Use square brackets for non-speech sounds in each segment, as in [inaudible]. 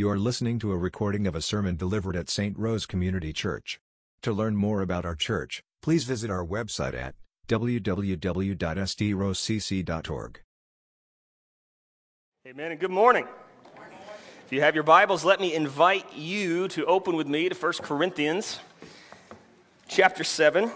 You are listening to a recording of a sermon delivered at St. Rose Community Church. To learn more about our church, please visit our website at www.sdrosecc.org. Amen and good morning. If you have your Bibles, let me invite you to open with me to 1 Corinthians chapter 7.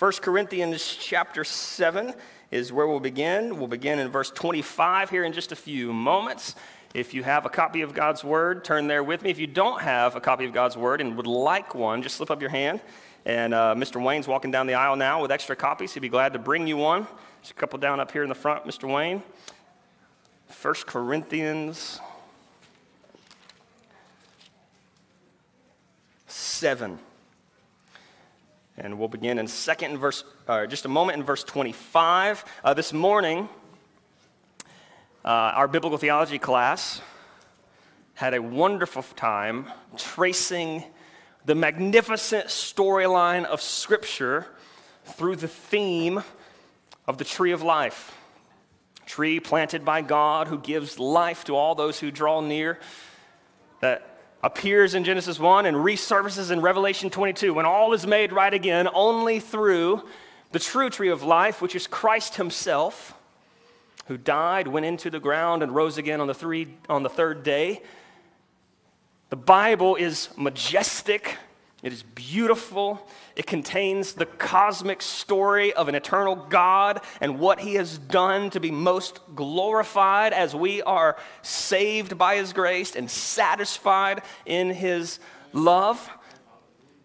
1 Corinthians chapter 7 is where we'll begin. We'll begin in verse 25 here in just a few moments. If you have a copy of God's Word, turn there with me. If you don't have a copy of God's Word and would like one, just slip up your hand. And uh, Mr. Wayne's walking down the aisle now with extra copies. He'd be glad to bring you one. There's a couple down up here in the front, Mr. Wayne. 1 Corinthians 7. And we'll begin in second verse, uh, just a moment in verse 25. Uh, this morning, uh, our biblical theology class had a wonderful time tracing the magnificent storyline of Scripture through the theme of the tree of life. Tree planted by God who gives life to all those who draw near, that appears in Genesis 1 and resurfaces in Revelation 22 when all is made right again only through the true tree of life, which is Christ Himself who died, went into the ground, and rose again on the, three, on the third day. The Bible is majestic, it is beautiful. It contains the cosmic story of an eternal God and what He has done to be most glorified as we are saved by His grace and satisfied in His love.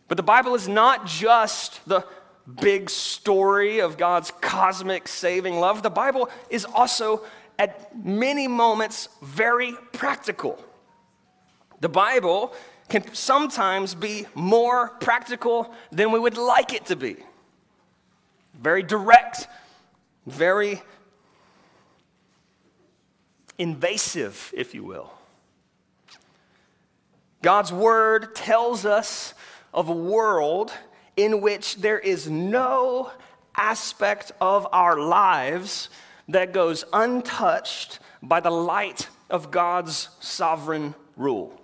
But the Bible is not just the big story of God's cosmic saving love, the Bible is also at many moments very practical. The Bible can sometimes be more practical than we would like it to be. Very direct, very invasive, if you will. God's word tells us of a world in which there is no aspect of our lives that goes untouched by the light of God's sovereign rule.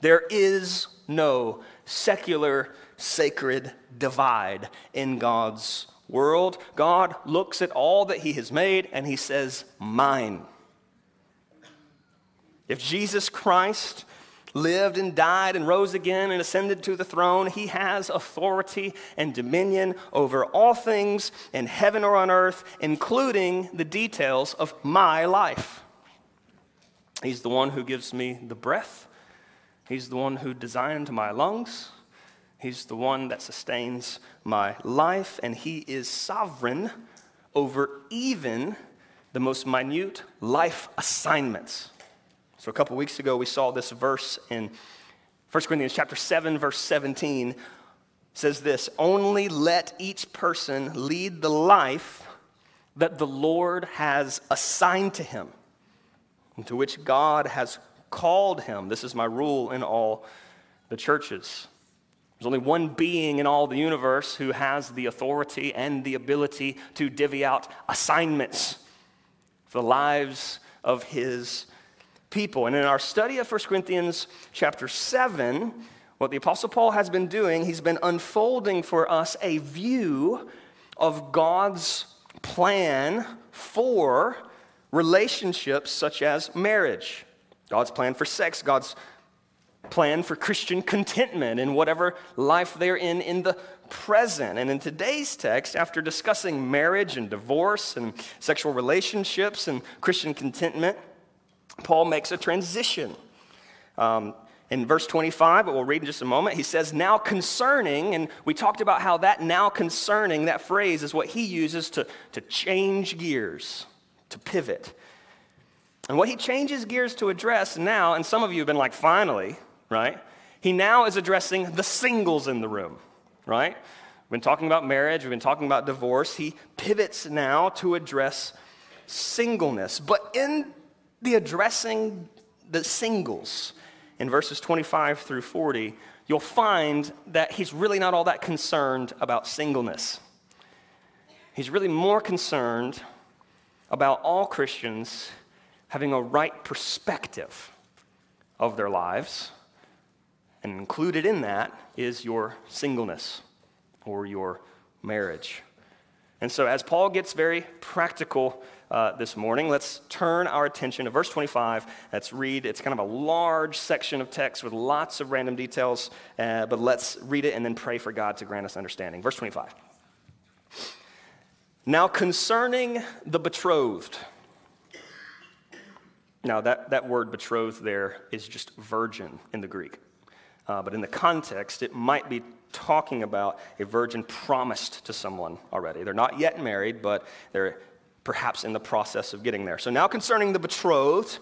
There is no secular, sacred divide in God's world. God looks at all that He has made and He says, Mine. If Jesus Christ lived and died and rose again and ascended to the throne, he has authority and dominion over all things in heaven or on earth, including the details of my life. He's the one who gives me the breath, he's the one who designed my lungs. He's the one that sustains my life, and He is sovereign over even the most minute life assignments. So a couple weeks ago, we saw this verse in 1 Corinthians chapter 7, verse 17 says this Only let each person lead the life that the Lord has assigned to him, and to which God has called him. This is my rule in all the churches. There's only one being in all the universe who has the authority and the ability to divvy out assignments for the lives of his people. And in our study of 1 Corinthians chapter 7, what the Apostle Paul has been doing, he's been unfolding for us a view of God's plan for relationships such as marriage, God's plan for sex, God's plan for Christian contentment in whatever life they're in in the present. And in today's text, after discussing marriage and divorce and sexual relationships and Christian contentment, Paul makes a transition. Um, in verse 25, but we'll read in just a moment, he says, Now concerning, and we talked about how that now concerning, that phrase is what he uses to, to change gears, to pivot. And what he changes gears to address now, and some of you have been like, finally, right? He now is addressing the singles in the room, right? We've been talking about marriage, we've been talking about divorce. He pivots now to address singleness. But in the addressing the singles in verses 25 through 40, you'll find that he's really not all that concerned about singleness. He's really more concerned about all Christians having a right perspective of their lives. And included in that is your singleness or your marriage. And so, as Paul gets very practical uh, this morning, let's turn our attention to verse 25. Let's read. It's kind of a large section of text with lots of random details, uh, but let's read it and then pray for God to grant us understanding. Verse 25. Now, concerning the betrothed. Now, that, that word betrothed there is just virgin in the Greek. Uh, but in the context, it might be talking about a virgin promised to someone already. They're not yet married, but they're perhaps in the process of getting there. So now concerning the betrothed,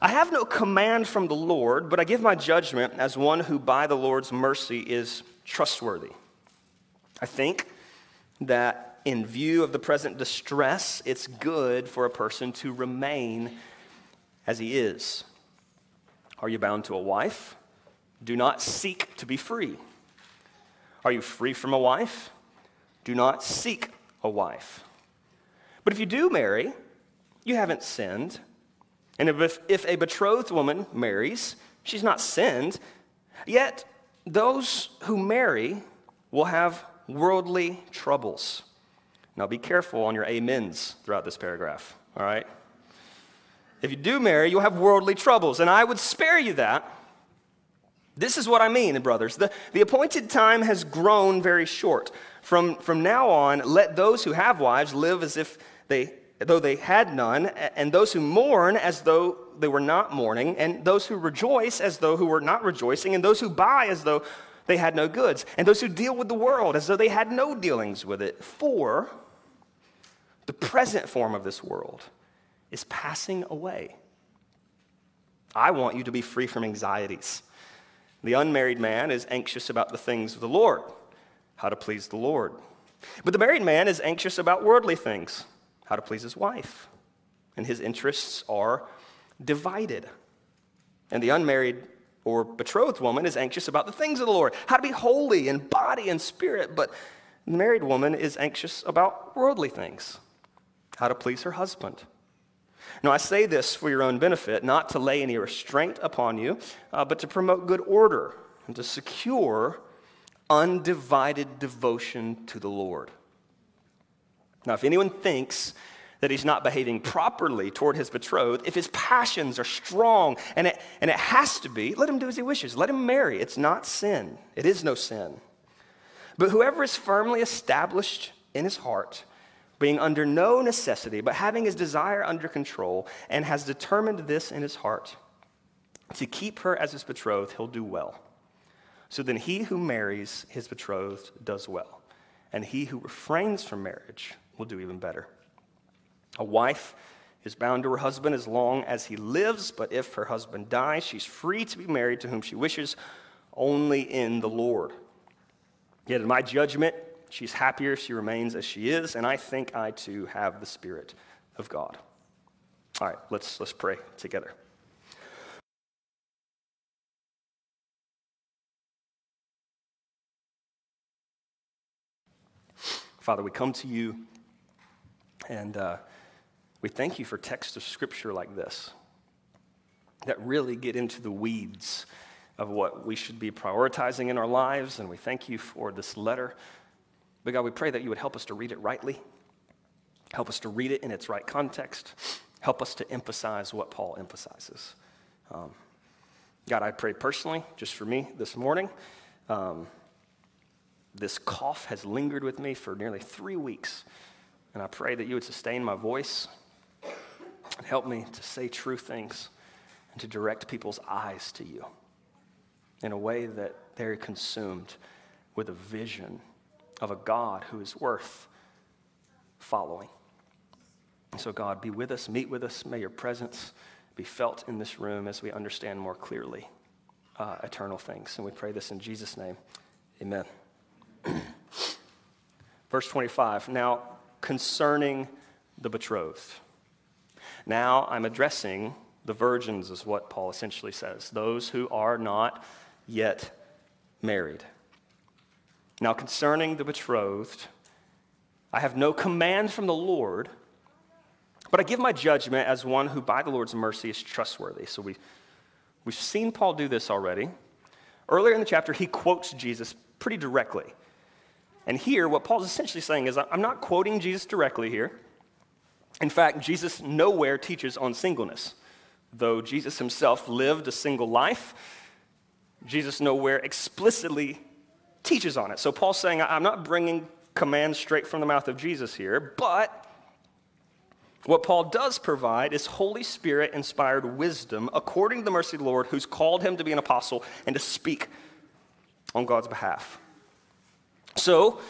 I have no command from the Lord, but I give my judgment as one who by the Lord's mercy is trustworthy. I think that in view of the present distress, it's good for a person to remain as he is. Are you bound to a wife? Do not seek to be free. Are you free from a wife? Do not seek a wife. But if you do marry, you haven't sinned. And if, if a betrothed woman marries, she's not sinned. Yet those who marry will have worldly troubles. Now be careful on your amens throughout this paragraph, all right? If you do marry, you'll have worldly troubles, and I would spare you that this is what I mean, brothers. The, the appointed time has grown very short. From, from now on, let those who have wives live as if they, though they had none, and those who mourn as though they were not mourning, and those who rejoice as though who were not rejoicing, and those who buy as though they had no goods, and those who deal with the world as though they had no dealings with it. For the present form of this world is passing away. I want you to be free from anxieties. The unmarried man is anxious about the things of the Lord, how to please the Lord. But the married man is anxious about worldly things, how to please his wife. And his interests are divided. And the unmarried or betrothed woman is anxious about the things of the Lord, how to be holy in body and spirit. But the married woman is anxious about worldly things, how to please her husband. Now, I say this for your own benefit, not to lay any restraint upon you, uh, but to promote good order and to secure undivided devotion to the Lord. Now, if anyone thinks that he's not behaving properly toward his betrothed, if his passions are strong and it, and it has to be, let him do as he wishes. Let him marry. It's not sin, it is no sin. But whoever is firmly established in his heart, being under no necessity, but having his desire under control, and has determined this in his heart to keep her as his betrothed, he'll do well. So then he who marries his betrothed does well, and he who refrains from marriage will do even better. A wife is bound to her husband as long as he lives, but if her husband dies, she's free to be married to whom she wishes, only in the Lord. Yet, in my judgment, She's happier she remains as she is, and I think I too have the Spirit of God. All right, let's, let's pray together. Father, we come to you and uh, we thank you for texts of scripture like this that really get into the weeds of what we should be prioritizing in our lives. And we thank you for this letter but God, we pray that you would help us to read it rightly, help us to read it in its right context, help us to emphasize what Paul emphasizes. Um, God, I pray personally, just for me this morning. Um, this cough has lingered with me for nearly three weeks, and I pray that you would sustain my voice and help me to say true things and to direct people's eyes to you in a way that they're consumed with a vision of a God who is worth following. And so, God, be with us, meet with us. May your presence be felt in this room as we understand more clearly uh, eternal things. And we pray this in Jesus' name. Amen. [clears throat] Verse 25 Now, concerning the betrothed. Now I'm addressing the virgins, is what Paul essentially says, those who are not yet married. Now, concerning the betrothed, I have no command from the Lord, But I give my judgment as one who, by the Lord's mercy, is trustworthy. So we, we've seen Paul do this already. Earlier in the chapter, he quotes Jesus pretty directly. And here, what Paul's essentially saying is I'm not quoting Jesus directly here. In fact, Jesus nowhere teaches on singleness. Though Jesus himself lived a single life, Jesus nowhere explicitly teaches on it. So Paul's saying, I'm not bringing commands straight from the mouth of Jesus here, but what Paul does provide is Holy Spirit inspired wisdom according to the mercy of the Lord who's called him to be an apostle and to speak on God's behalf. So,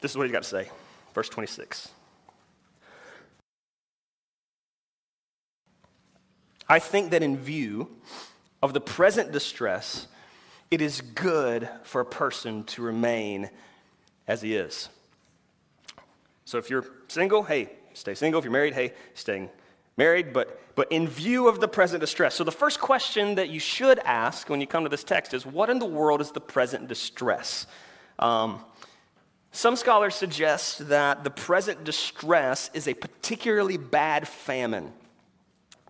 this is what he's got to say. Verse 26. I think that in view of the present distress, it is good for a person to remain as he is. So if you're single, hey, stay single. If you're married, hey, staying married. But, but in view of the present distress. So the first question that you should ask when you come to this text is what in the world is the present distress? Um, some scholars suggest that the present distress is a particularly bad famine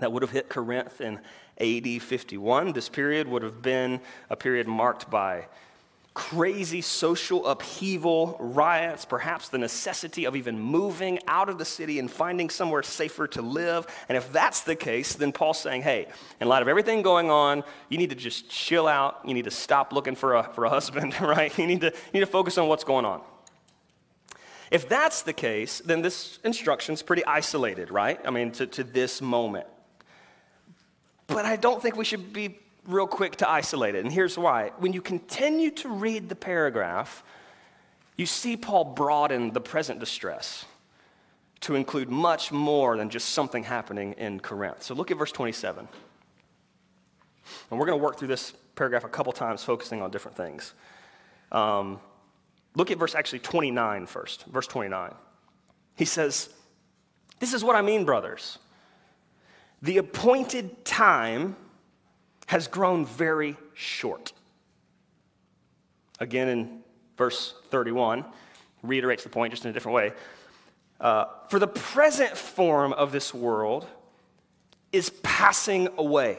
that would have hit Corinth in AD 51. This period would have been a period marked by crazy social upheaval, riots, perhaps the necessity of even moving out of the city and finding somewhere safer to live. And if that's the case, then Paul's saying, hey, in light of everything going on, you need to just chill out. You need to stop looking for a, for a husband, [laughs] right? You need, to, you need to focus on what's going on. If that's the case, then this instruction's pretty isolated, right? I mean, to, to this moment. But I don't think we should be real quick to isolate it. And here's why. When you continue to read the paragraph, you see Paul broaden the present distress to include much more than just something happening in Corinth. So look at verse 27. And we're going to work through this paragraph a couple times, focusing on different things. Um, look at verse actually 29 first. Verse 29. He says, This is what I mean, brothers. The appointed time has grown very short. Again, in verse 31, reiterates the point just in a different way. Uh, For the present form of this world is passing away.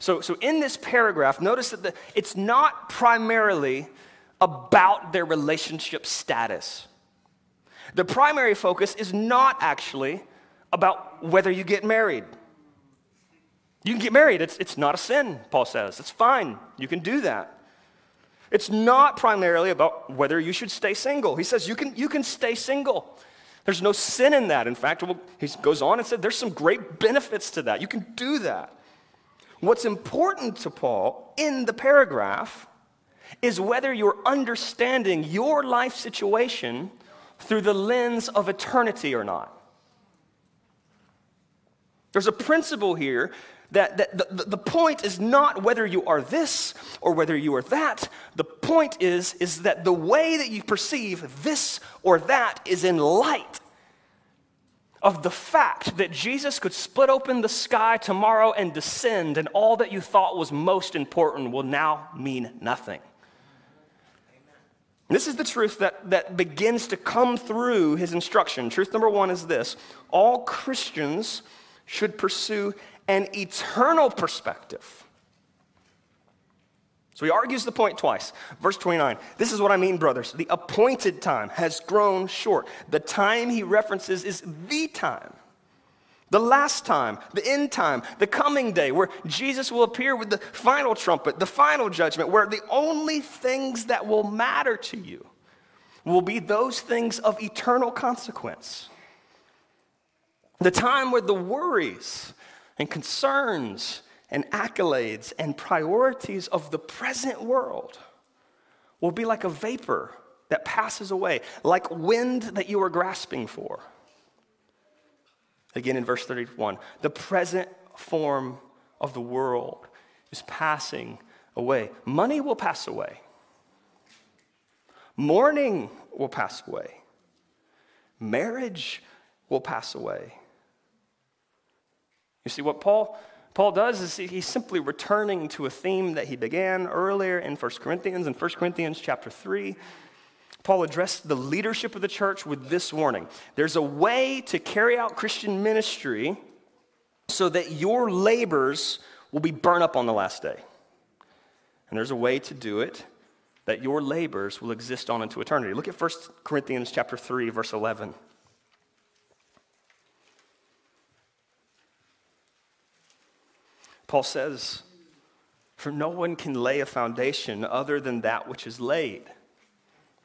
So, so in this paragraph, notice that the, it's not primarily about their relationship status. The primary focus is not actually about whether you get married. You can get married, it's, it's not a sin, Paul says. It's fine, you can do that. It's not primarily about whether you should stay single. He says you can, you can stay single. There's no sin in that. In fact, he goes on and said there's some great benefits to that. You can do that. What's important to Paul in the paragraph is whether you're understanding your life situation through the lens of eternity or not. There's a principle here that, that the, the point is not whether you are this or whether you are that. The point is, is that the way that you perceive this or that is in light of the fact that Jesus could split open the sky tomorrow and descend, and all that you thought was most important will now mean nothing. This is the truth that, that begins to come through his instruction. Truth number one is this all Christians should pursue an eternal perspective. So he argues the point twice. Verse 29 This is what I mean, brothers. The appointed time has grown short. The time he references is the time. The last time, the end time, the coming day, where Jesus will appear with the final trumpet, the final judgment, where the only things that will matter to you will be those things of eternal consequence. The time where the worries and concerns and accolades and priorities of the present world will be like a vapor that passes away, like wind that you are grasping for. Again in verse 31, the present form of the world is passing away. Money will pass away, mourning will pass away, marriage will pass away. You see, what Paul, Paul does is he's simply returning to a theme that he began earlier in 1 Corinthians, in 1 Corinthians chapter 3. Paul addressed the leadership of the church with this warning There's a way to carry out Christian ministry so that your labors will be burned up on the last day. And there's a way to do it that your labors will exist on into eternity. Look at 1 Corinthians chapter 3 verse 11. Paul says, "For no one can lay a foundation other than that which is laid,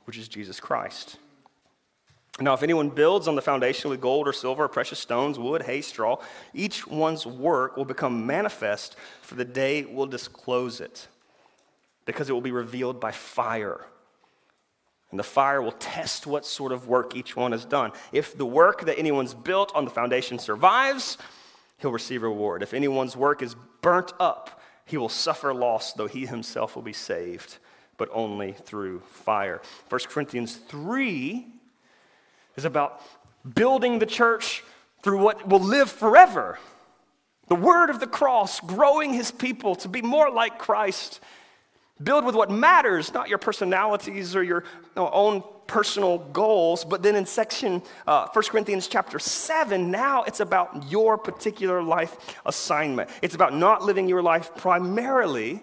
which is Jesus Christ." Now, if anyone builds on the foundation with gold or silver or precious stones, wood, hay, straw, each one's work will become manifest, for the day will disclose it, because it will be revealed by fire. And the fire will test what sort of work each one has done. If the work that anyone's built on the foundation survives, he'll receive reward. If anyone's work is burnt up, he will suffer loss, though he himself will be saved, but only through fire. 1 Corinthians 3 is about building the church through what will live forever. The word of the cross, growing his people to be more like Christ. Build with what matters, not your personalities or your own personal goals. But then in section uh, 1 Corinthians chapter 7, now it's about your particular life assignment. It's about not living your life primarily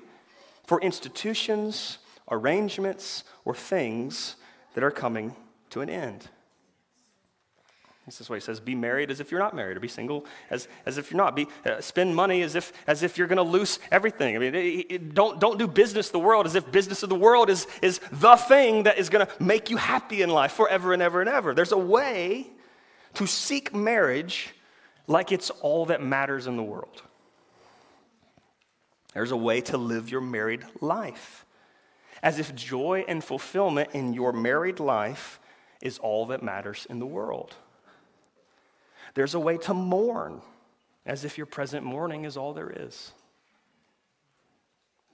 for institutions, arrangements, or things that are coming to an end. This is why he says, be married as if you're not married, or be single as, as if you're not. Be, uh, spend money as if, as if you're going to lose everything. I mean, it, it, don't, don't do business the world as if business of the world is, is the thing that is going to make you happy in life forever and ever and ever. There's a way to seek marriage like it's all that matters in the world. There's a way to live your married life as if joy and fulfillment in your married life is all that matters in the world. There's a way to mourn as if your present mourning is all there is.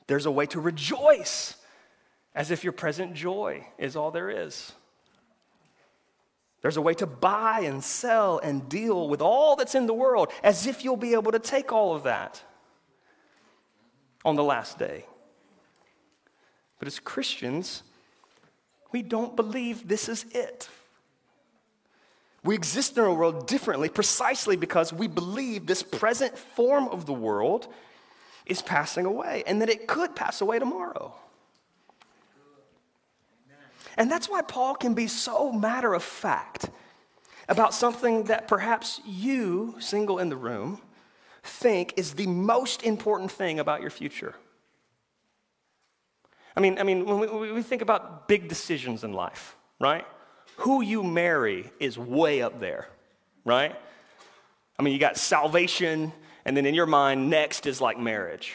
There's a way to rejoice as if your present joy is all there is. There's a way to buy and sell and deal with all that's in the world as if you'll be able to take all of that on the last day. But as Christians, we don't believe this is it. We exist in a world differently precisely because we believe this present form of the world is passing away and that it could pass away tomorrow. And that's why Paul can be so matter of fact about something that perhaps you, single in the room, think is the most important thing about your future. I mean, I mean, when we, we think about big decisions in life, right? Who you marry is way up there, right? I mean, you got salvation, and then in your mind, next is like marriage.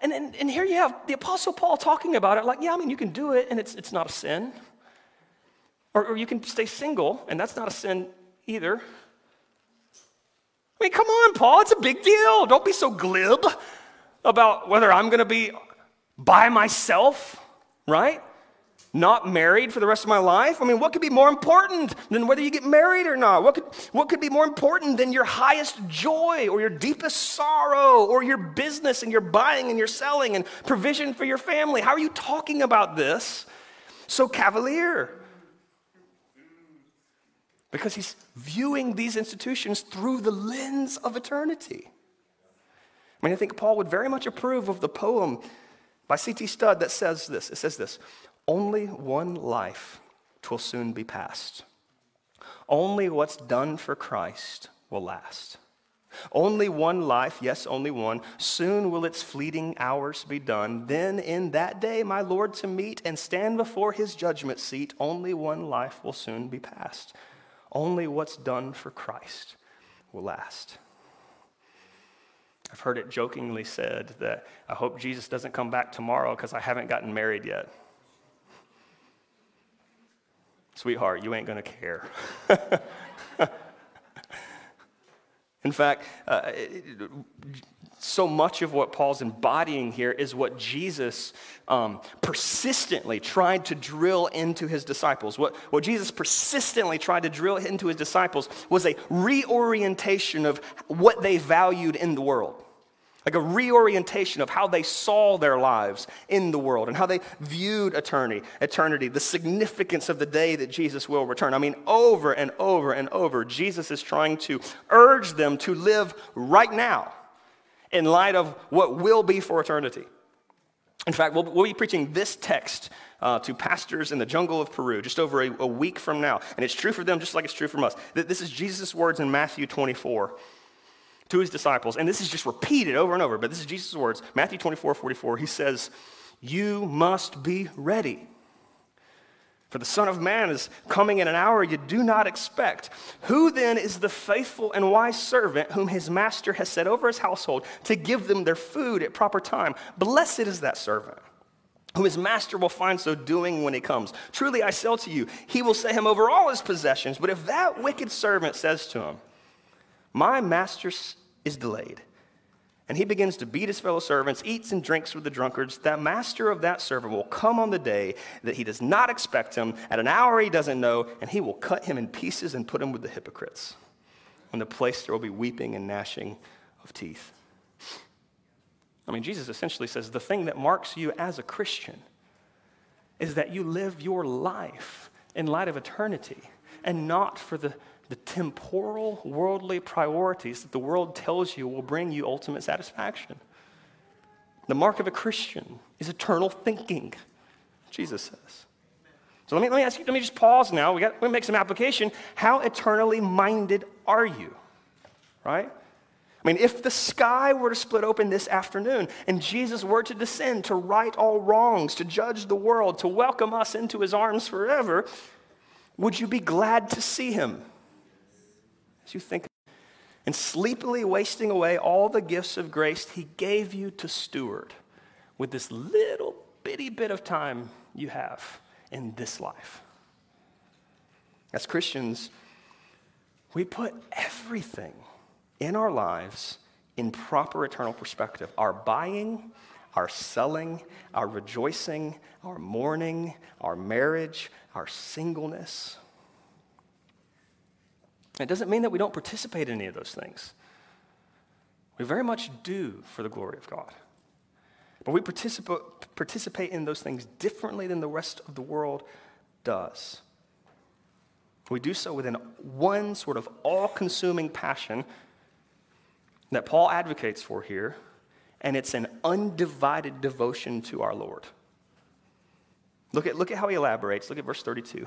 And, and, and here you have the Apostle Paul talking about it like, yeah, I mean, you can do it, and it's, it's not a sin. Or, or you can stay single, and that's not a sin either. I mean, come on, Paul, it's a big deal. Don't be so glib about whether I'm going to be by myself, right? Not married for the rest of my life? I mean, what could be more important than whether you get married or not? What could, what could be more important than your highest joy or your deepest sorrow or your business and your buying and your selling and provision for your family? How are you talking about this so cavalier? Because he's viewing these institutions through the lens of eternity. I mean, I think Paul would very much approve of the poem by C.T. Studd that says this. It says this only one life twill soon be past. Only what's done for Christ will last. Only one life, yes, only one. Soon will its fleeting hours be done. Then in that day, my Lord to meet and stand before his judgment seat, only one life will soon be past. Only what's done for Christ will last. I've heard it jokingly said that I hope Jesus doesn't come back tomorrow because I haven't gotten married yet. Sweetheart, you ain't going to care. [laughs] In fact, uh, so much of what Paul's embodying here is what Jesus um, persistently tried to drill into his disciples. What, what Jesus persistently tried to drill into his disciples was a reorientation of what they valued in the world. Like a reorientation of how they saw their lives in the world and how they viewed eternity, eternity, the significance of the day that Jesus will return. I mean, over and over and over, Jesus is trying to urge them to live right now in light of what will be for eternity. In fact, we'll, we'll be preaching this text uh, to pastors in the jungle of Peru just over a, a week from now. And it's true for them just like it's true for us. This is Jesus' words in Matthew 24 to his disciples. And this is just repeated over and over, but this is Jesus' words. Matthew 24, 44. He says, You must be ready. For the Son of Man is coming in an hour you do not expect. Who then is the faithful and wise servant whom his master has set over his household to give them their food at proper time? Blessed is that servant whom his master will find so doing when he comes. Truly I say to you, he will set him over all his possessions. But if that wicked servant says to him, My master is delayed, and he begins to beat his fellow servants, eats and drinks with the drunkards, that master of that servant will come on the day that he does not expect him, at an hour he doesn't know, and he will cut him in pieces and put him with the hypocrites. In the place there will be weeping and gnashing of teeth. I mean, Jesus essentially says the thing that marks you as a Christian is that you live your life in light of eternity and not for the the temporal, worldly priorities that the world tells you will bring you ultimate satisfaction. The mark of a Christian is eternal thinking, Jesus says. So let me, let me ask you, let me just pause now. We got, we make some application. How eternally minded are you? Right? I mean, if the sky were to split open this afternoon and Jesus were to descend to right all wrongs, to judge the world, to welcome us into his arms forever, would you be glad to see him? As you think, and sleepily wasting away all the gifts of grace he gave you to steward with this little bitty bit of time you have in this life. As Christians, we put everything in our lives in proper eternal perspective. Our buying, our selling, our rejoicing, our mourning, our marriage, our singleness, it doesn't mean that we don't participate in any of those things. We very much do for the glory of God. But we participate, participate in those things differently than the rest of the world does. We do so within one sort of all consuming passion that Paul advocates for here, and it's an undivided devotion to our Lord. Look at, look at how he elaborates. Look at verse 32.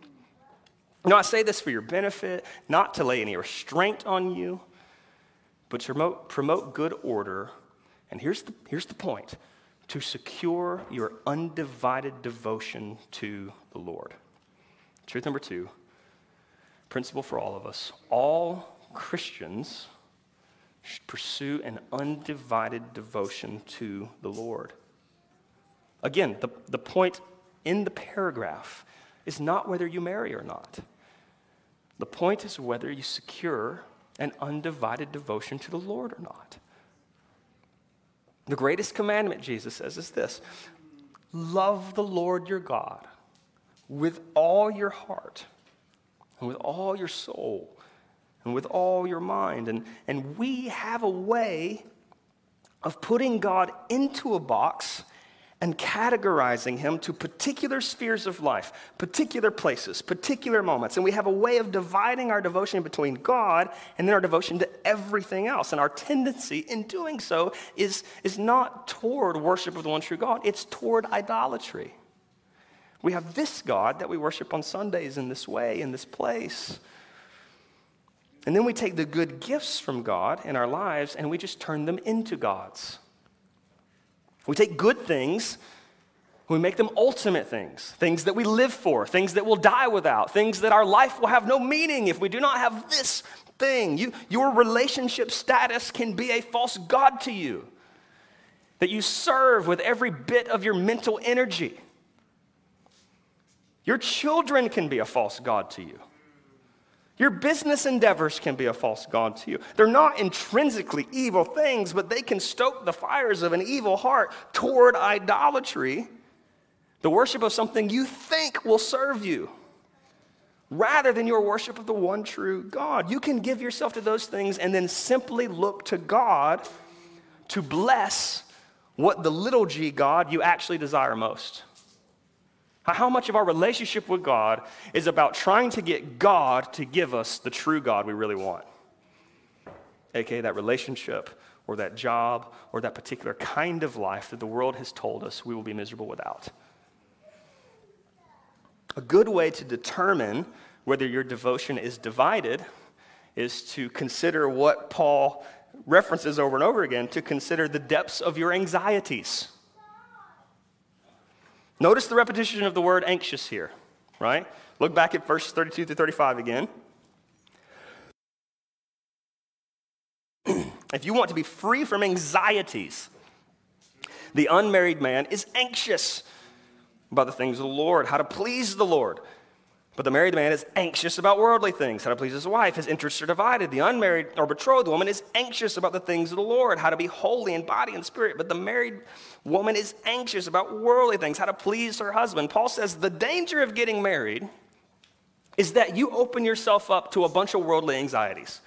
Now, I say this for your benefit, not to lay any restraint on you, but to promote, promote good order. And here's the, here's the point to secure your undivided devotion to the Lord. Truth number two, principle for all of us all Christians should pursue an undivided devotion to the Lord. Again, the, the point in the paragraph is not whether you marry or not. The point is whether you secure an undivided devotion to the Lord or not. The greatest commandment, Jesus says, is this love the Lord your God with all your heart and with all your soul and with all your mind. And, and we have a way of putting God into a box and categorizing him to particular spheres of life, particular places, particular moments. And we have a way of dividing our devotion between God and then our devotion to everything else. And our tendency in doing so is, is not toward worship of the one true God, it's toward idolatry. We have this God that we worship on Sundays in this way, in this place. And then we take the good gifts from God in our lives and we just turn them into gods. We take good things, we make them ultimate things, things that we live for, things that we'll die without, things that our life will have no meaning if we do not have this thing. You, your relationship status can be a false God to you. that you serve with every bit of your mental energy. Your children can be a false God to you. Your business endeavors can be a false God to you. They're not intrinsically evil things, but they can stoke the fires of an evil heart toward idolatry, the worship of something you think will serve you, rather than your worship of the one true God. You can give yourself to those things and then simply look to God to bless what the little g God you actually desire most. How much of our relationship with God is about trying to get God to give us the true God we really want? AKA that relationship or that job or that particular kind of life that the world has told us we will be miserable without. A good way to determine whether your devotion is divided is to consider what Paul references over and over again to consider the depths of your anxieties. Notice the repetition of the word anxious here, right? Look back at verse 32 to 35 again. [clears throat] if you want to be free from anxieties, the unmarried man is anxious about the things of the Lord, how to please the Lord. But the married man is anxious about worldly things, how to please his wife. His interests are divided. The unmarried or betrothed woman is anxious about the things of the Lord, how to be holy in body and spirit. But the married woman is anxious about worldly things, how to please her husband. Paul says the danger of getting married is that you open yourself up to a bunch of worldly anxieties.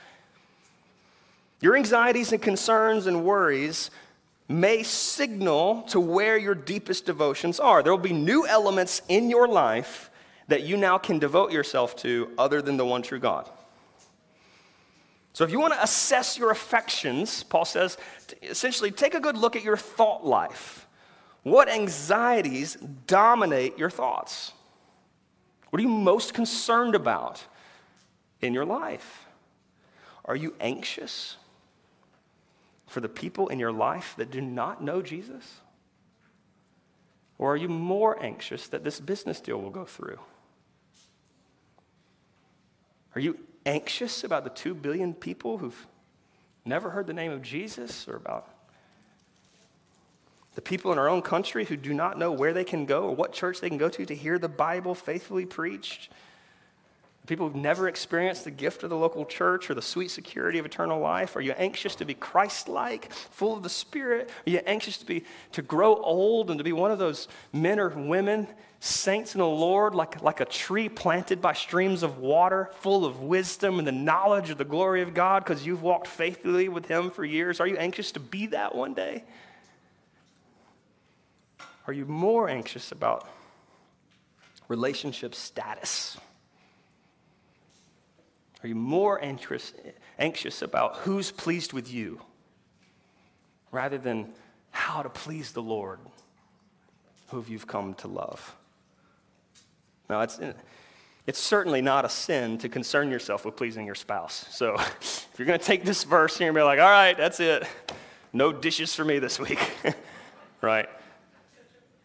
Your anxieties and concerns and worries may signal to where your deepest devotions are. There will be new elements in your life that you now can devote yourself to other than the one true God. So, if you want to assess your affections, Paul says, essentially take a good look at your thought life. What anxieties dominate your thoughts? What are you most concerned about in your life? Are you anxious for the people in your life that do not know Jesus? Or are you more anxious that this business deal will go through? Are you anxious about the two billion people who've never heard the name of Jesus or about the people in our own country who do not know where they can go or what church they can go to to hear the Bible faithfully preached? People who've never experienced the gift of the local church or the sweet security of eternal life? Are you anxious to be Christ-like, full of the Spirit? Are you anxious to be to grow old and to be one of those men or women, saints in the Lord, like, like a tree planted by streams of water, full of wisdom and the knowledge of the glory of God because you've walked faithfully with Him for years? Are you anxious to be that one day? Are you more anxious about relationship status? Are you more anxious, anxious about who's pleased with you rather than how to please the Lord, who you've come to love? Now, it's, it's certainly not a sin to concern yourself with pleasing your spouse. So [laughs] if you're going to take this verse and be like, all right, that's it, no dishes for me this week, [laughs] right?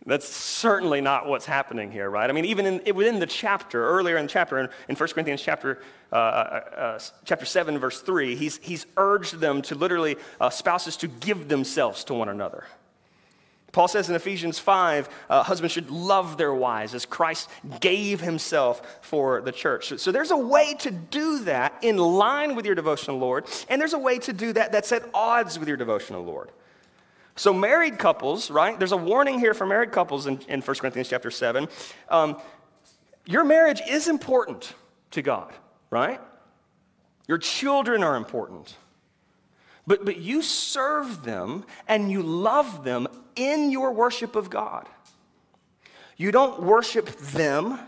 That's certainly not what's happening here, right? I mean, even in, within the chapter, earlier in the chapter, in, in 1 Corinthians chapter, uh, uh, uh, chapter 7, verse 3, he's, he's urged them to literally, uh, spouses to give themselves to one another. Paul says in Ephesians 5, uh, husbands should love their wives as Christ gave himself for the church. So, so, there's a way to do that in line with your devotional Lord, and there's a way to do that that's at odds with your devotional Lord. So, married couples, right? There's a warning here for married couples in, in 1 Corinthians chapter 7. Um, your marriage is important to God, right? Your children are important. But, but you serve them and you love them in your worship of God. You don't worship them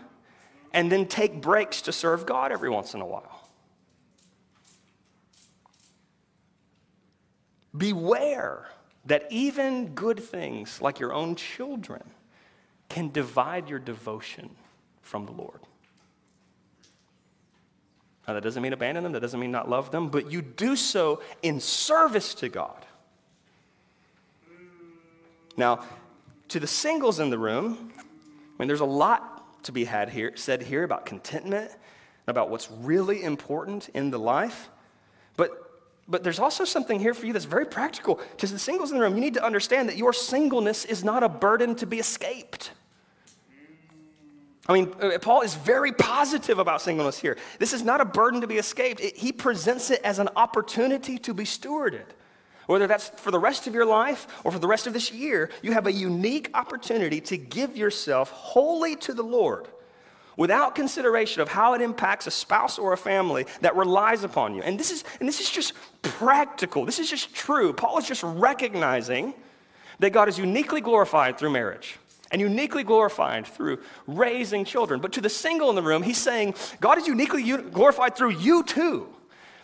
and then take breaks to serve God every once in a while. Beware that even good things like your own children can divide your devotion from the Lord. Now, that doesn't mean abandon them, that doesn't mean not love them, but you do so in service to God. Now, to the singles in the room, I mean, there's a lot to be had here, said here about contentment, about what's really important in the life. But but there's also something here for you that's very practical. To the singles in the room, you need to understand that your singleness is not a burden to be escaped. I mean, uh, Paul is very positive about singleness here. This is not a burden to be escaped. It, he presents it as an opportunity to be stewarded. Whether that's for the rest of your life or for the rest of this year, you have a unique opportunity to give yourself wholly to the Lord without consideration of how it impacts a spouse or a family that relies upon you. And this is, and this is just practical. This is just true. Paul is just recognizing that God is uniquely glorified through marriage and uniquely glorified through raising children. But to the single in the room, he's saying, God is uniquely glorified through you too.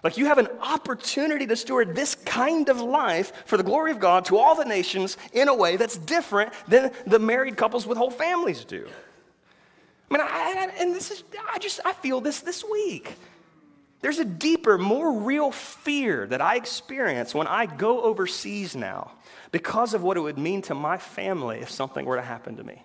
Like you have an opportunity to steward this kind of life for the glory of God to all the nations in a way that's different than the married couples with whole families do. I mean, I, and this is, I just, I feel this this week. There's a deeper, more real fear that I experience when I go overseas now because of what it would mean to my family if something were to happen to me.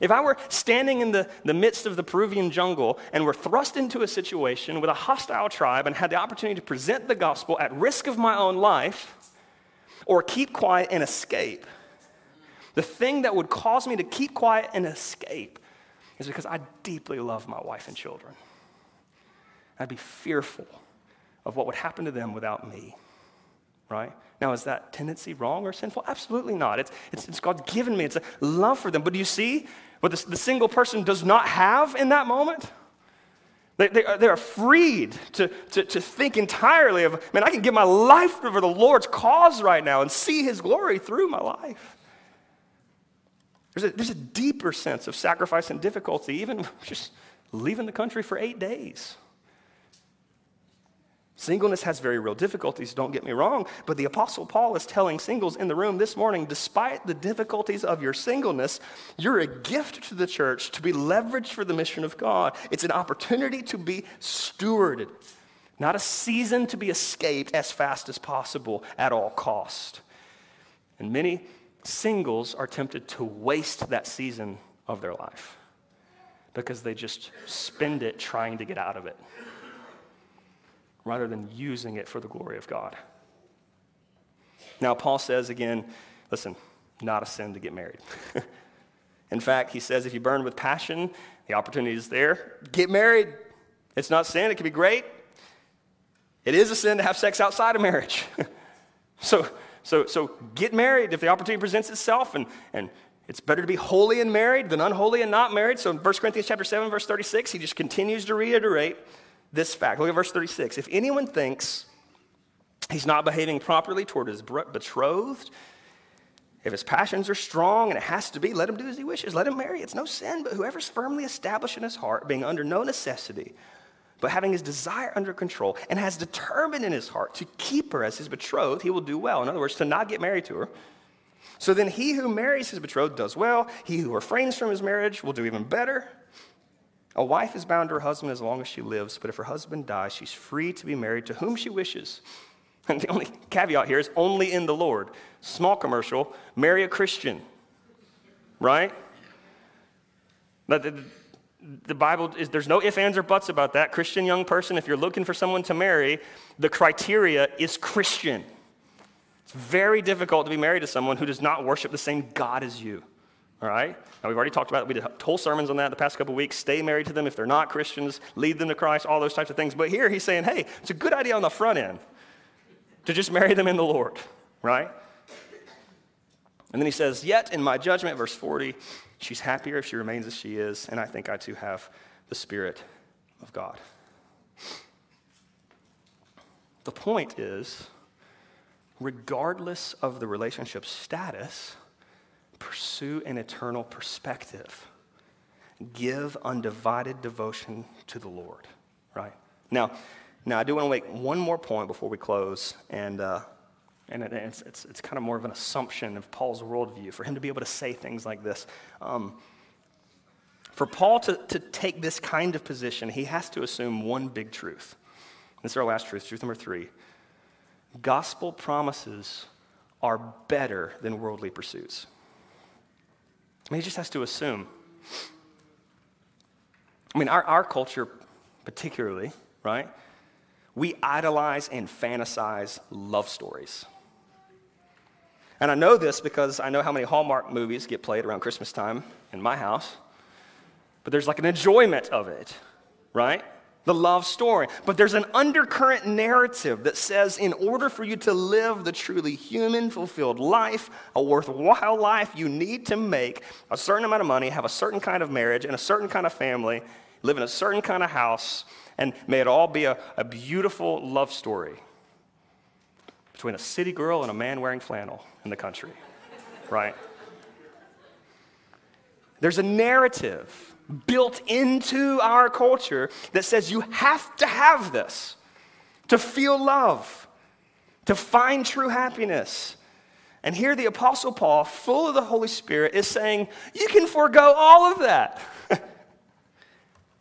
If I were standing in the, the midst of the Peruvian jungle and were thrust into a situation with a hostile tribe and had the opportunity to present the gospel at risk of my own life or keep quiet and escape, the thing that would cause me to keep quiet and escape is because I deeply love my wife and children. I'd be fearful of what would happen to them without me, right? Now, is that tendency wrong or sinful? Absolutely not. It's, it's, it's God's given me, it's a love for them. But do you see what the, the single person does not have in that moment? They, they, are, they are freed to, to, to think entirely of, man, I can give my life for the Lord's cause right now and see his glory through my life. There's a, there's a deeper sense of sacrifice and difficulty, even [laughs] just leaving the country for eight days. Singleness has very real difficulties, don't get me wrong, but the Apostle Paul is telling singles in the room this morning despite the difficulties of your singleness, you're a gift to the church to be leveraged for the mission of God. It's an opportunity to be stewarded, not a season to be escaped as fast as possible at all cost. And many singles are tempted to waste that season of their life because they just spend it trying to get out of it rather than using it for the glory of God. Now, Paul says again, listen, not a sin to get married. [laughs] In fact, he says if you burn with passion, the opportunity is there. Get married. It's not sin, it can be great. It is a sin to have sex outside of marriage. [laughs] so, so, so get married if the opportunity presents itself, and, and it's better to be holy and married than unholy and not married. So in 1 Corinthians chapter 7, verse 36, he just continues to reiterate this fact. Look at verse 36. If anyone thinks he's not behaving properly toward his betrothed, if his passions are strong and it has to be, let him do as he wishes. Let him marry. It's no sin, but whoever's firmly established in his heart, being under no necessity, but having his desire under control, and has determined in his heart to keep her as his betrothed, he will do well. In other words, to not get married to her. So then he who marries his betrothed does well. He who refrains from his marriage will do even better. A wife is bound to her husband as long as she lives, but if her husband dies, she's free to be married to whom she wishes. [laughs] And the only caveat here is only in the Lord. Small commercial, marry a Christian, right? But the, Bible is, there's no ifs, ands, or buts about that. Christian young person, if you're looking for someone to marry, the criteria is Christian. It's very difficult to be married to someone who does not worship the same God as you. All right? Now, we've already talked about it. We did whole sermons on that the past couple weeks. Stay married to them if they're not Christians, lead them to Christ, all those types of things. But here he's saying, hey, it's a good idea on the front end to just marry them in the Lord, right? And then he says, Yet in my judgment, verse 40, she's happier if she remains as she is, and I think I too have the Spirit of God. The point is, regardless of the relationship status, pursue an eternal perspective. Give undivided devotion to the Lord, right? Now, now I do want to make one more point before we close, and, uh, and it's, it's, it's, kind of more of an assumption of Paul's worldview for him to be able to say things like this. Um, for Paul to, to take this kind of position, he has to assume one big truth. This is our last truth, truth number three. Gospel promises are better than worldly pursuits. I mean, he just has to assume. I mean, our, our culture, particularly, right? we idolize and fantasize love stories. And I know this because I know how many Hallmark movies get played around Christmas time in my house. But there's like an enjoyment of it, right? The love story. But there's an undercurrent narrative that says in order for you to live the truly human, fulfilled life, a worthwhile life, you need to make a certain amount of money, have a certain kind of marriage, and a certain kind of family, live in a certain kind of house, and may it all be a, a beautiful love story between a city girl and a man wearing flannel in the country, right? There's a narrative built into our culture that says you have to have this to feel love, to find true happiness. And here the Apostle Paul, full of the Holy Spirit, is saying, You can forego all of that [laughs]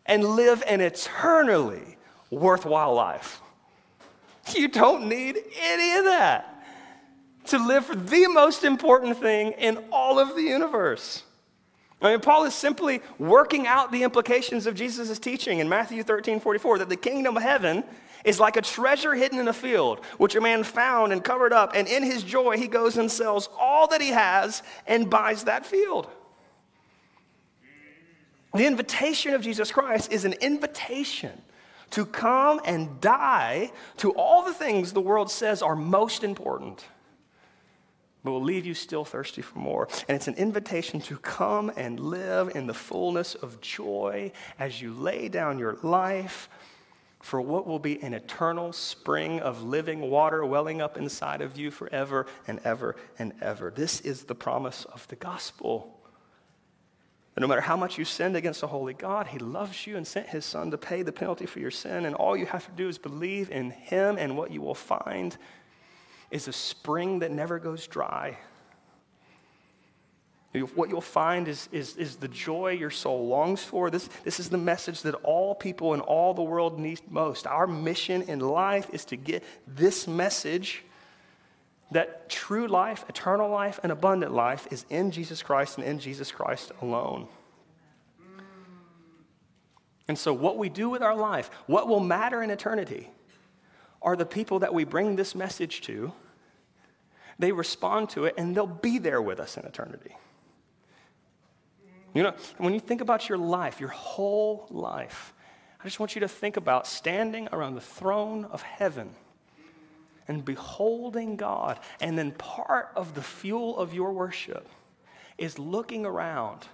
and live an eternally worthwhile life. [laughs] You don't need any of that to live for the most important thing in all of the universe. I mean, Paul is simply working out the implications of Jesus' teaching in Matthew 13 44 that the kingdom of heaven is like a treasure hidden in a field, which a man found and covered up, and in his joy he goes and sells all that he has and buys that field. The invitation of Jesus Christ is an invitation to come and die to all the things the world says are most important, but will leave you still thirsty for more. And it's an invitation to come and live in the fullness of joy as you lay down your life for what will be an eternal spring of living water welling up inside of you forever and ever and ever. This is the promise of the gospel. That no matter how much you sinned against a holy God, He loves you and sent His Son to pay the penalty for your sin. And all you have to do is believe in Him, and what you will find is a spring that never goes dry. What you'll find is, is, is the joy your soul longs for. This, this is the message that all people in all the world need most. Our mission in life is to get this message that true life, eternal life, and abundant life is in Jesus Christ and in Jesus Christ alone. And so, what we do with our life, what will matter in eternity, are the people that we bring this message to. They respond to it, and they'll be there with us in eternity. You know, when you think about your life, your whole life, I just want you to think about standing around the throne of heaven and beholding God. And then part of the fuel of your worship is looking around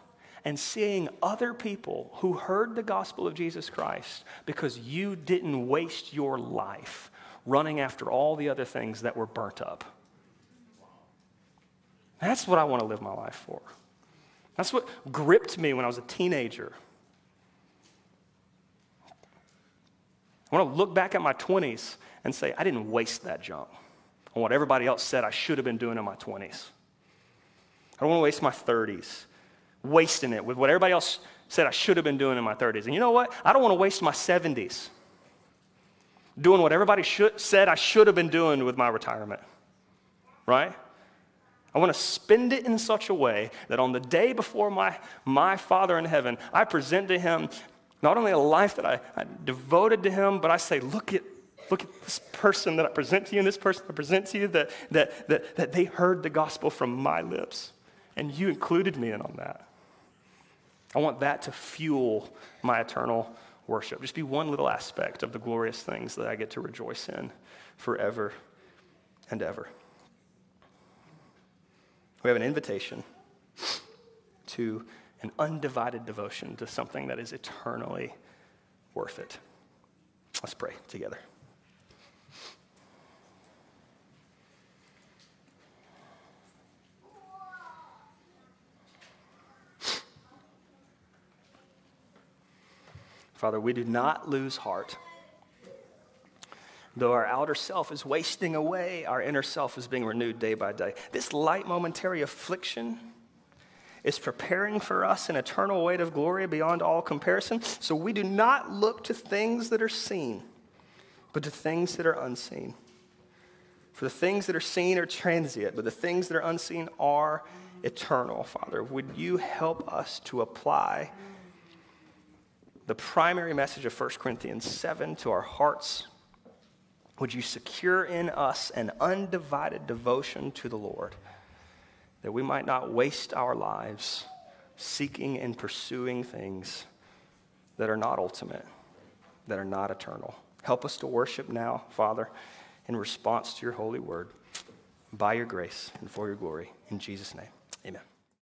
and seeing other people who heard the gospel of Jesus Christ because you didn't waste your life running after all the other things that were burnt up. That's what I want to live my life for. That's what gripped me when I was a teenager. I want to look back at my 20s and say, I didn't waste that junk on what everybody else said I should have been doing in my 20s. I don't want to waste my 30s wasting it with what everybody else said I should have been doing in my 30s. And you know what? I don't want to waste my 70s doing what everybody should, said I should have been doing with my retirement. Right? I want to spend it in such a way that on the day before my, my Father in heaven, I present to him not only a life that I, I devoted to him, but I say, look at look at this person that I present to you and this person I present to you that, that, that, that they heard the gospel from my lips. And you included me in on that. I want that to fuel my eternal worship. Just be one little aspect of the glorious things that I get to rejoice in forever and ever. We have an invitation to an undivided devotion to something that is eternally worth it. Let's pray together. Father, we do not lose heart. Though our outer self is wasting away, our inner self is being renewed day by day. This light momentary affliction is preparing for us an eternal weight of glory beyond all comparison. So we do not look to things that are seen, but to things that are unseen. For the things that are seen are transient, but the things that are unseen are eternal, Father. Would you help us to apply? The primary message of 1 Corinthians 7 to our hearts Would you secure in us an undivided devotion to the Lord, that we might not waste our lives seeking and pursuing things that are not ultimate, that are not eternal? Help us to worship now, Father, in response to your holy word, by your grace and for your glory. In Jesus' name, amen.